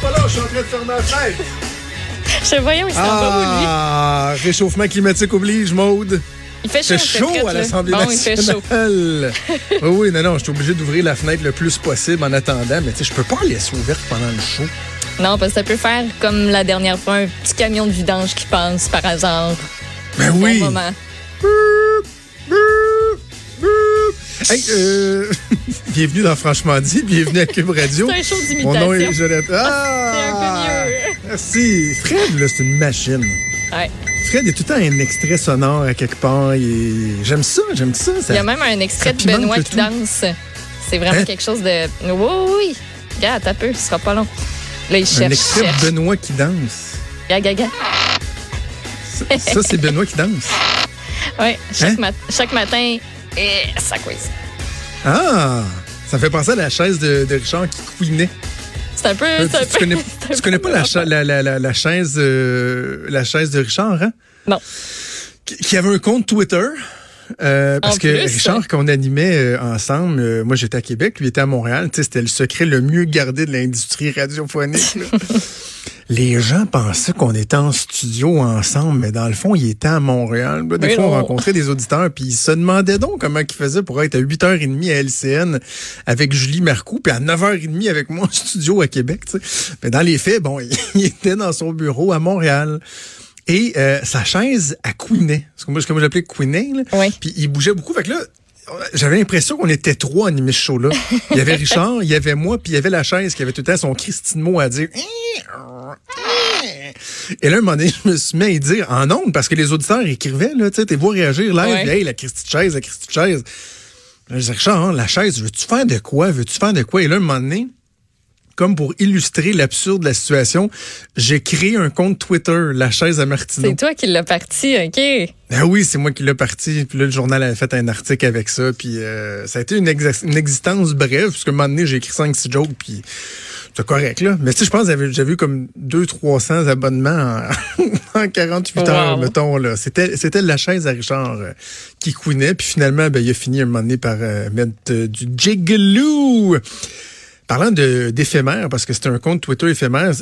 Pas là, je suis en train de faire ma fête. Je voyons, il s'en va où, lui? Ah, réchauffement climatique oblige, Maude. Il fait chaud, chaud à l'Assemblée Bon, il fait chaud. nationale. oui, non, non, je suis obligé d'ouvrir la fenêtre le plus possible en attendant, mais tu sais, je peux pas la laisser ouverte pendant le show. Non, parce que ça peut faire comme la dernière fois, un petit camion de vidange qui passe par hasard. Ben Bon oui. moment. Hey, euh, bienvenue dans Franchement dit, bienvenue à Cube Radio. C'est un show Mon nom est d'imitation. Jonathan. Ah! C'est un peu mieux. Merci. Fred, c'est une machine. Ouais. Fred, il y a tout le temps un extrait sonore à quelque part. J'aime ça, j'aime ça. ça- Il y a même un extrait de Benoît qui tout. danse. C'est vraiment Hein? quelque chose de. Oui, oui, oui. Regarde, t'as peu, ce sera pas long. Là, il un cherche. extrait cherche. de Benoît qui danse. Gaga, gaga. Ça, ça, c'est Benoît qui danse. Chaque, Hein? mat- chaque matin, et ça. Ah! Ça me fait penser à la chaise de, de Richard qui couinait. C'est un peu. Euh, un tu, connais, c'est un tu connais peu pas la, mon cha- la, la, la, la chaise, euh, la chaise de Richard, hein? Non. Qui, qui avait un compte Twitter. euh, parce En que plus, Richard, quand on animait ensemble, moi j'étais à Québec, lui était à Montréal, c'était le secret le mieux gardé de l'industrie radiophonique. Les gens pensaient qu'on était en studio ensemble, mais dans le fond, ils étaient à Montréal. Là, des Mais fois, on rencontrait des auditeurs, puis ils se demandaient donc comment ils faisaient pour être à 8h30 à LCN avec Julie Marcoux, puis à 9h30 avec moi en studio à Québec. tu sais. Mais dans les faits, bon, il était dans son bureau à Montréal. Et euh, sa chaise, elle couinait. Ce que moi, ce que moi j'appelais couiner. là. Ouais. Puis il bougeait beaucoup. Fait que là, j'avais l'impression qu'on était trois à animer ce show-là. Il y avait Richard, il y avait moi, puis il y avait la chaise qui avait tout le temps son Christine mot à dire. Et là, un moment donné, je me suis mis à y dire en ondes, parce que les auditeurs écrivaient, là, tu sais, t'es voir réagir live, Ouais. hey, la Christie de chaise, la Christie de chaise. Je disais, Richard, hein, la chaise, veux-tu faire de quoi? Veux-tu faire de quoi? Et là, un moment donné, comme pour illustrer l'absurde de la situation, j'ai créé un compte Twitter, la chaise à Martineau. C'est toi qui l'as parti, OK? Ah oui, c'est moi qui l'ai parti. Puis là, le journal avait fait un article avec ça. Puis euh, ça a été une, une existence brève, puisque un moment donné, j'ai écrit 5-6 jokes, puis c'est correct, là. Mais tu sais, je pense que j'avais eu comme 200-300 abonnements en, en 48 heures, mettons, là. C'était c'était la chaise à Richard euh, qui couinait. Puis finalement, ben, il a fini un moment donné par euh, mettre euh, du jigaloo. Parlant de d'éphémère, parce que c'est un compte Twitter éphémère,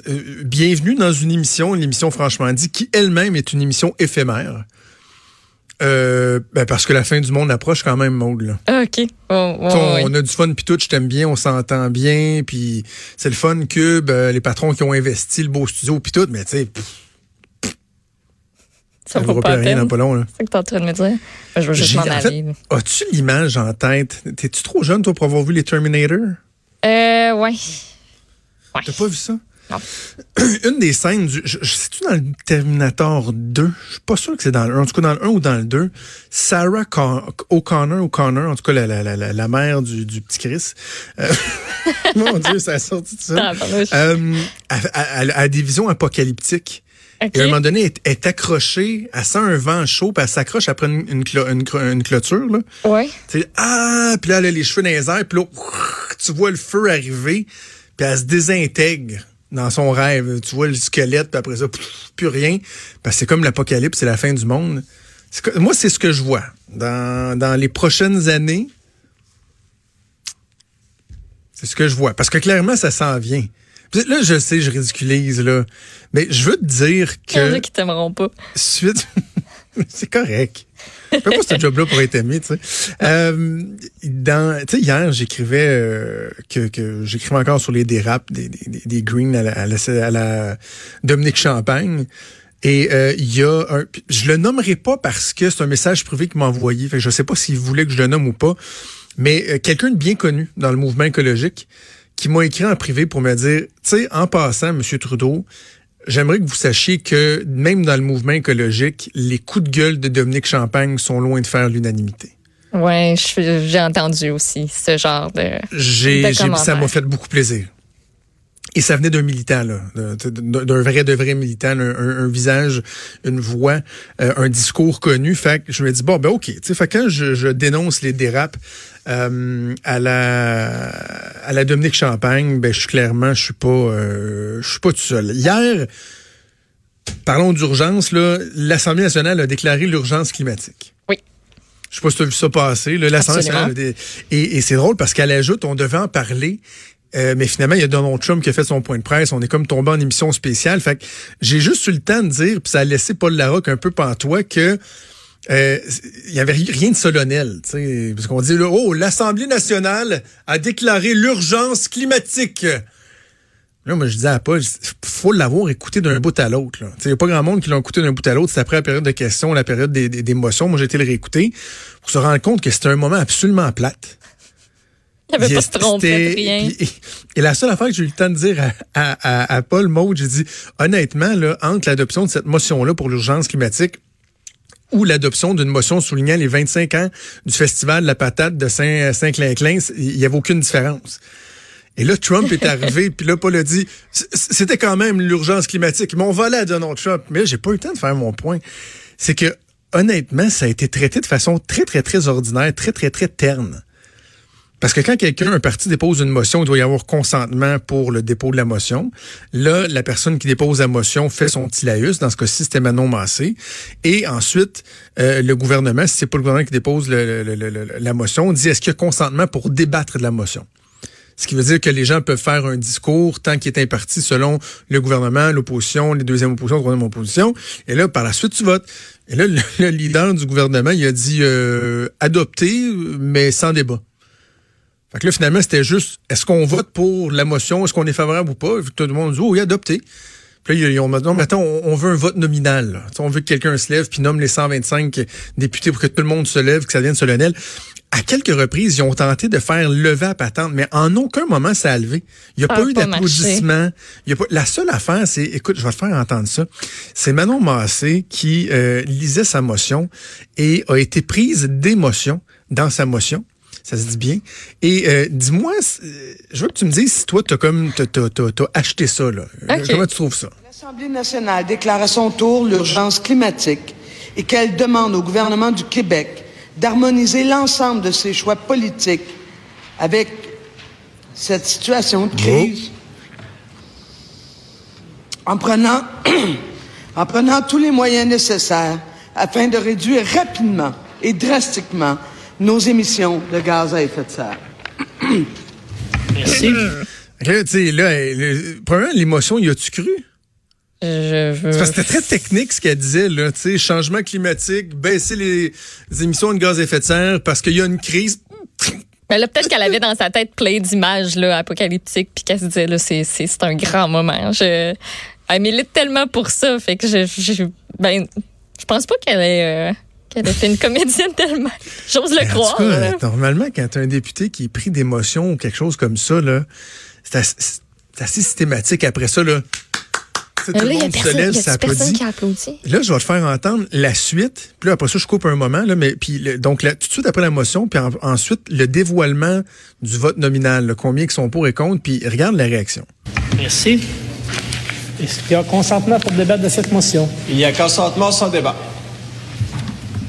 bienvenue dans une émission, l'émission Franchement dit, qui elle-même est une émission éphémère. Euh, ben parce que la fin du monde approche quand même, Maud. Là. Ah, OK. Oh, oh, Tu on, oui. on a du fun, puis tout, je t'aime bien, on s'entend bien, puis c'est le fun Cube, euh, les patrons qui ont investi le beau studio, puis tout, mais tu sais, Ça ne vaut pas rien dans pas long. C'est ça que t'es en train de me dire? Je veux juste m'en aller. As-tu l'image en tête? T'es-tu trop jeune, toi, pour avoir vu les Terminator? Euh, ouais. Ouais. T'as pas vu ça? Une des scènes du. Je, je sais-tu dans le Terminator 2? Je suis pas sûr que c'est dans le 1. En tout cas, dans le 1 ou dans le 2, Sarah Con- O'Connor, O'Connor, en tout cas, la, la, la, la, mère du, du petit Chris. Euh, mon Dieu, ça a sorti de ça. Euh, elle, elle- elle a des visions apocalyptiques. Et à un moment donné, elle est, accrochée, elle sent un vent chaud, puis elle s'accroche après une, une, clo- une cro- une clôture. Là. Ouais. Ah, puis là, elle a les cheveux dans les airs, puis là, tu vois le feu arriver, puis elle se désintègre dans son rêve. Tu vois le squelette, puis après ça, pff, plus rien. Parce que c'est comme l'apocalypse, c'est la fin du monde. Que- moi, c'est ce que je vois. Dans, dans les prochaines années, c'est ce que je vois. Parce que clairement, ça s'en vient. Puis Là, je sais, je ridiculise, là. Mais je veux te dire Il y en que a qui t'aimeront pas. suite. c'est correct. Je fais pas ce job-là pour être aimé, tu sais. Euh, dans, tu sais, hier, j'écrivais euh, que, que j'écrivais encore sur les dérapes des, des, des- Greens à la, à la, à la Dominique Champagne. Et euh, il y a un, je le nommerai pas parce que c'est un message privé qu'il m'a envoyé. Fait que je sais pas s'il voulait que je le nomme ou pas. Mais euh, quelqu'un de bien connu dans le mouvement écologique qui m'a écrit en privé pour me dire, tu sais, en passant, Monsieur Trudeau, J'aimerais que vous sachiez que même dans le mouvement écologique, les coups de gueule de Dominique Champagne sont loin de faire l'unanimité. Ouais, je- j'ai entendu aussi ce genre de. J'ai, ça m'a fait beaucoup plaisir. Et ça venait d'un militant, là, d'un vrai, de vrai militant, un, un- un visage, une voix, euh, un discours connu. Fait que je me dis, bon, ben OK. Tu sais, fait que quand je, je dénonce les dérapes euh, à la à la Dominique Champagne, ben je suis clairement, je suis pas euh, je suis pas tout seul. Hier, parlons d'urgence, là, l'Assemblée nationale a déclaré l'urgence climatique. Oui. Je sais pas si tu as vu ça passer. L'Assemblée nationale a Et, et c'est drôle parce qu'à l'ajoute, on devait en parler. euh, mais finalement, il y a Donald Trump qui a fait son point de presse. On est comme tombé en émission spéciale. Fait j'ai juste eu le temps de dire, puis ça a laissé Paul Larocque un peu pantois, que euh, il y avait ri- rien de solennel. tu sais, Parce qu'on dit, là, oh, l'Assemblée nationale a déclaré l'urgence climatique. Là, moi, je disais à Paul, faut l'avoir écouté d'un bout à l'autre. Il n'y a pas grand monde qui l'a écouté d'un bout à l'autre. C'est après la période de questions, la période des, des, d'émotions. Moi, j'ai été le réécouter pour se rendre compte que c'était un moment absolument plate. Il avait pas se de rien. Et, et la seule affaire que j'ai eu le temps de dire à, à, à, à Paul Maud, j'ai dit, honnêtement, là, entre l'adoption de cette motion-là pour l'urgence climatique ou l'adoption d'une motion soulignant les 25 ans du Festival de la patate de Saint- Saint-Clinclin, il n'y avait aucune différence. Et là, Trump est arrivé, puis là, Paul a dit, c'était quand même l'urgence climatique. Mais on va à Donald Trump. Mais là, j'ai pas eu le temps de faire mon point. C'est que, honnêtement, ça a été traité de façon très, très, très ordinaire, très, très, très terne. Parce que quand quelqu'un, un parti dépose une motion, il doit y avoir consentement pour le dépôt de la motion. Là, la personne qui dépose la motion fait son petit. Dans ce cas-ci, c'était Manon Massé. Et ensuite, euh, le gouvernement, si c'est pas le gouvernement qui dépose la motion, dit est-ce qu'il y a consentement pour débattre de la motion? Ce qui veut dire que les gens peuvent faire un discours tant qu'il est imparti selon le gouvernement, l'opposition, les deuxièmes oppositions, troisième opposition. Et là, par la suite, tu votes. Et là, le, le leader du gouvernement, il a dit euh, adopter, mais sans débat. Fait que là, finalement, c'était juste, est-ce qu'on vote pour la motion, est-ce qu'on est favorable ou pas? Tout le monde dit, oh, oui, adopté. Puis là, ils ont dit, non, mais attends, on, veut un vote nominal. là. On veut que quelqu'un se lève puis nomme les 125 députés pour que tout le monde se lève, que ça devienne solennel. À quelques reprises, ils ont tenté de faire lever à patente, mais en aucun moment ça a levé. Il n'y a Ça pas a eu d'applaudissements. A pas... La seule affaire, c'est, écoute, je vais te faire entendre ça. C'est Manon Massé qui euh, lisait sa motion et a été prise d'émotion dans sa motion. Ça se dit bien. Et euh, dis-moi, euh, je veux que tu me dises si toi, t'as comme t'as, t'as, t'as- t'as acheté ça. Là. Comment tu trouves ça? L'Assemblée nationale déclare à son tour l'urgence climatique et qu'elle demande au gouvernement du Québec d'harmoniser l'ensemble de ses choix politiques avec cette situation de crise en prenant, en prenant tous les moyens nécessaires afin de réduire rapidement et drastiquement nos émissions de gaz à effet de serre. Merci. Là, tu sais, là, elle- le- premièrement, l'émotion, y a-tu cru? Je veux. C'est parce que c'était très technique ce qu'elle disait, là. Tu sais, changement climatique, baisser les, les émissions de gaz à effet de serre parce qu'il y a une crise. Mais là, peut-être qu'elle avait dans sa tête plein d'images là, apocalyptiques, puis qu'elle se disait, là, c'est, c'est, c'est un grand moment. Je, elle milite tellement pour ça, fait que je, je, ben, je pense pas qu'elle ait, euh, qu'elle ait fait une comédienne tellement. J'ose le croire. tout cas, là. normalement, quand tu as un député qui est pris d'émotion ou quelque chose comme ça, là, c'est assez, systématique après ça, là. Tout là, le monde se lève, ça applaudit. qui a applaudi. Là, je vais te faire entendre la suite. Puis là, après ça, je coupe un moment. Là, mais puis le- donc là, tout de suite après la motion, puis en- ensuite le dévoilement du vote nominal, là, combien qui sont pour et contre. Puis regarde la réaction. Merci. Est-ce qu'il y a consentement pour débattre de cette motion? Il y a consentement sans débat.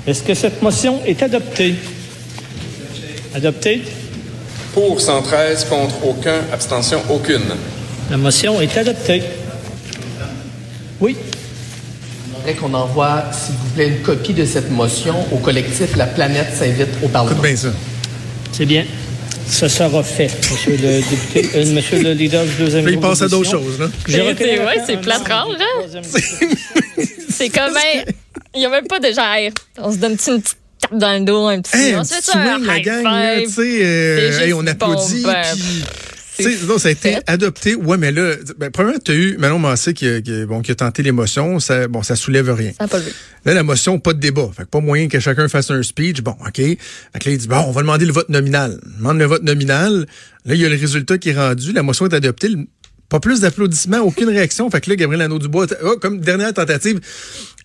Est-ce que cette motion est adoptée? Adoptée? Pour 113, contre aucun, abstention aucune. La motion est adoptée. Oui. J'aimerais qu'on envoie, s'il vous plaît, une copie de cette motion au collectif La Planète s'invite au Parlement. Écoute bien ça. C'est bien. Ce sera fait, monsieur le député, euh, monsieur le leader du deuxième Puis il groupe passe à d'autres choses. Là. Je C'est- ouais, c'est hein? troisième groupe. C'est comme, il y a même pas de genre, on se donne une petite tape dans le dos, un petit, Hey, on se fait ça, un la gang, là, five. tu sais, euh, hey, on applaudit. bon, ben, non, ça a été adopté. Ouais, mais là, ben, premièrement, tu as eu Manon Massé qui, a- qui, a- bon, qui a tenté l'émotion. Ça, bon, ça soulève rien. Ça pas levé. Là, la motion, pas de débat. Fait que pas moyen que chacun fasse un speech. Bon, OK. Fait que là, il dit, bon, on va demander le vote nominal. Demande le vote nominal. Là, il y a le résultat qui est rendu. La motion est adoptée. Pas plus d'applaudissements, aucune réaction. Fait que là, Gabriel Anneau-Dubois, oh, comme dernière tentative,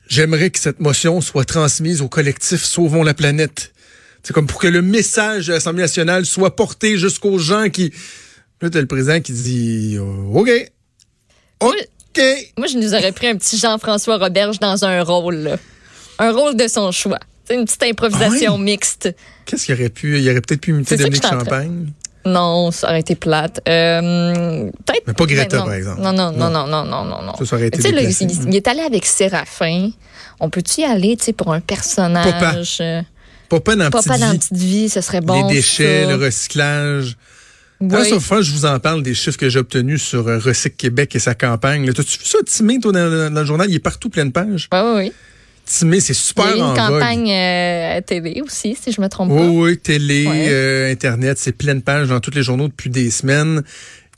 j'aimerais que cette motion soit transmise au collectif Sauvons la planète. C'est comme pour que le message de l'Assemblée nationale soit porté jusqu'aux gens qui... Là, t'as le président qui dit, oh, OK, OK. Moi, je nous aurais pris un petit Jean-François Roberge dans un rôle, là. Un rôle de son choix. C'est une petite improvisation Ah oui? mixte. Qu'est-ce qu'il aurait pu... Il aurait peut-être pu imiter Dominique Champagne. Non, ça aurait été plate. Euh, peut-être. Mais pas Greta, ben non. par exemple. Non, non, non, Non. non, non, non. Ça, ça aurait été Tu sais, là, il, il- est allé avec Séraphin. On peut-tu y aller, tu sais, pour un personnage? euh, Papa dans Pas Petite pas dans Vie. petite vie, ce serait bon. les déchets, ça. le recyclage. Oui. Ah, que je vous en parle des chiffres que j'ai obtenus sur euh, Recycle Québec et sa campagne. T'as-tu vu ça, Timé, toi, dans, dans- dans le journal? Il est partout, pleine page. Oui, oui, oui. Timé, c'est Il y super a une campagne euh, télé aussi, si je me trompe pas. Oui, oui, télé, Ouais. euh, Internet, c'est pleine page dans tous les journaux depuis des semaines.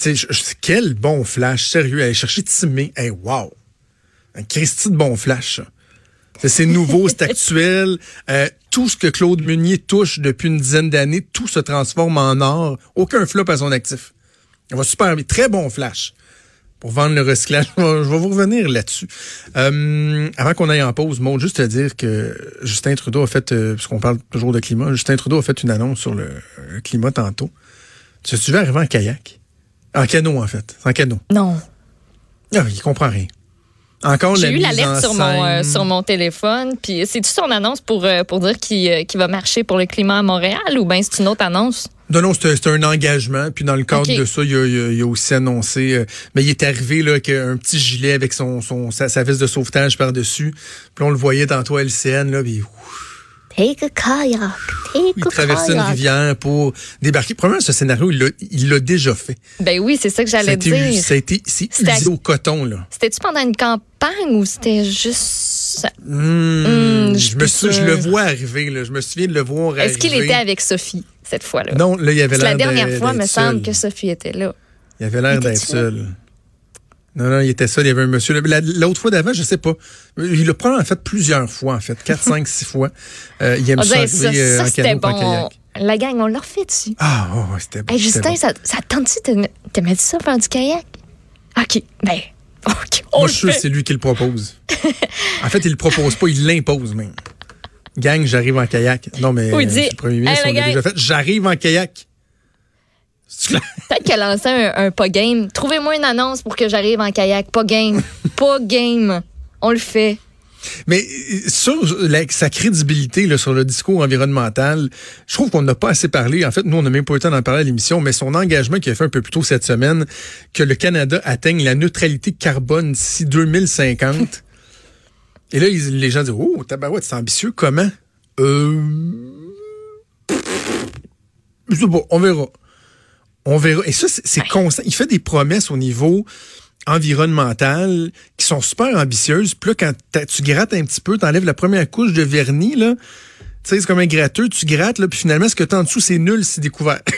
Je- je- quel bon flash, sérieux, aller chercher Timé. Hey, wow! Un Christy de bon flash. C'est- C'est nouveau, c'est actuel. Euh, tout ce que Claude Meunier touche depuis une dizaine d'années, tout se transforme en or. Aucun flop à son actif. Il va super bien. Très bon flash. Pour vendre le recyclage. Je vais vous revenir là-dessus. Euh, avant qu'on aille en pause, Maud, juste te dire que Justin Trudeau a fait, euh, puisqu'on parle toujours de climat, Justin Trudeau a fait une annonce sur le euh, climat tantôt. Tu veux arriver en kayak? En canot, en fait. En canot. Non. Ah, il comprend rien. Encore la J'ai eu l'alerte sur mon, sur mon téléphone. Puis c'est-tu son annonce pour, pour dire qu'il qu'il va marcher pour le climat à Montréal ou bien c'est une autre annonce? Non, non, c'est un engagement. Puis dans le cadre Ok. de ça, il a, il a- aussi annoncé, euh, mais il est arrivé là avec un petit gilet avec son, son sa, sa veste de sauvetage par-dessus. Puis on le voyait tantôt à LCN, là, puis Take a kayak. Take il a traversait une rivière pour débarquer. Premièrement, ce scénario, il l'a- déjà fait. Ben oui, c'est ça que j'allais été, dire. ça a été C'était- usé au coton, là. C'était-tu pendant une campagne ou c'était juste. Hmm, Hmm, je me suis, je le vois arriver, là. Je me souviens de le voir arriver. Est-ce qu'il était avec Sophie? Cette fois-là? Non, là, il avait Parce que l'air la dernière fois, me semble que Sophie était là. Il avait l'air d'être seul. Non, non, il était seul. Il y avait un monsieur. La- L'autre fois d'avant, je sais pas. Il l'a probablement fait plusieurs fois, en fait. Quatre, cinq, six fois. Euh, il aime dirait arriver ça, euh, ça, c'était en bon. kayak. La gang, on l'a refait dessus. Ah, oh, ouais, c'était bon. Hey, Justin, bon. ça, ça te tente-tu de te mettre ça faire du kayak? OK. Ben, OK. On Moi, je suis fait. c'est lui qui le propose. en fait, il le propose pas, il l'impose même. Gang, j'arrive en kayak. Non, mais Ou il euh, dit, le premier ministre, Hey, on la l'a gang. déjà fait. J'arrive en kayak. Peut-être qu'elle a lancé un, un pas game. Trouvez-moi une annonce pour que j'arrive en kayak. Pas game. pas game. On le fait. Mais euh, sur la- sa crédibilité là, sur le discours environnemental, je trouve qu'on n'a pas assez parlé. En fait, nous, on n'a même pas eu le temps d'en parler à l'émission, mais son engagement qu'il a fait un peu plus tôt cette semaine, que le Canada atteigne la neutralité carbone d'ici 2050. Et là, ils- les gens disent, oh, tabarouette, c'est ambitieux. Comment? Euh... Je sais pas, on verra. On verra. Et ça, c'est constant. Il fait des promesses au niveau environnemental qui sont super ambitieuses. Puis là, quand tu grattes un petit peu, t'enlèves la première couche de vernis, là. Tu sais, c'est comme un gratteux, tu grattes, là, puis finalement, ce que t'as en dessous, c'est nul, c'est découvert.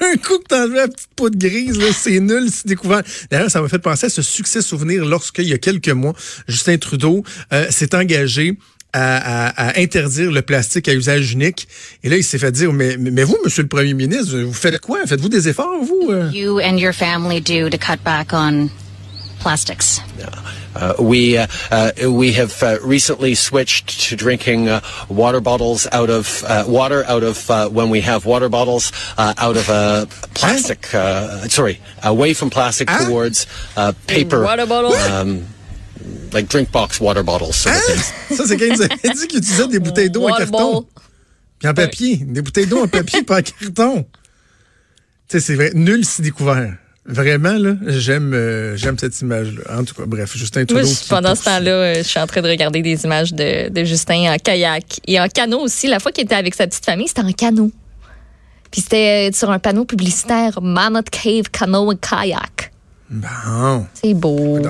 un coup que t'enlèves la petite peau de grise, là, c'est nul, c'est découvert. D'ailleurs, ça m'a fait penser à ce succès souvenir lorsqu'il y a quelques mois, Justin Trudeau euh, s'est engagé à, à- à interdire le plastique à usage unique. Et là, il s'est fait dire, mais, mais vous, monsieur le premier ministre, vous faites quoi? Faites-vous des efforts, vous? euh? you and your family do to cut back on plastics? Uh, we uh, uh, we have uh, recently switched to drinking uh, water bottles out of uh, water out of uh, when we have water bottles uh, out of uh, plastic. Uh, sorry, away from plastic Huh? towards uh, paper. Water bottle. Um, like drink box water bottles. Sort of. Hein? Ça, c'est quand ils avaient dit qu'ils utilisaient des bouteilles d'eau en carton. bottle. Puis en papier. Des bouteilles d'eau en papier, pas en carton. Tu sais, c'est vrai. Nul si découvert. Vraiment, là, j'aime euh, j'aime cette image-là. En tout cas, bref, Justin Moi, Trudeau. qui pendant ce temps-là, euh, je suis en train de regarder des images de, de Justin en kayak et en canot aussi. La fois qu'il était avec sa petite famille, c'était en canot. Puis c'était euh, sur un panneau publicitaire Mammoth Cave Canoe and Kayak. Bon. C'est beau.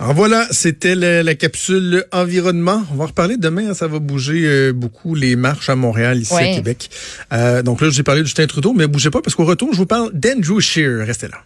Alors voilà, c'était la capsule environnement. On va en reparler demain, hein, ça va bouger euh, beaucoup les marches à Montréal, ici Ouais. à Québec. Euh, donc là, j'ai parlé de Justin Trudeau, mais bougez pas parce qu'au retour, je vous parle d'Andrew Shear. Restez là.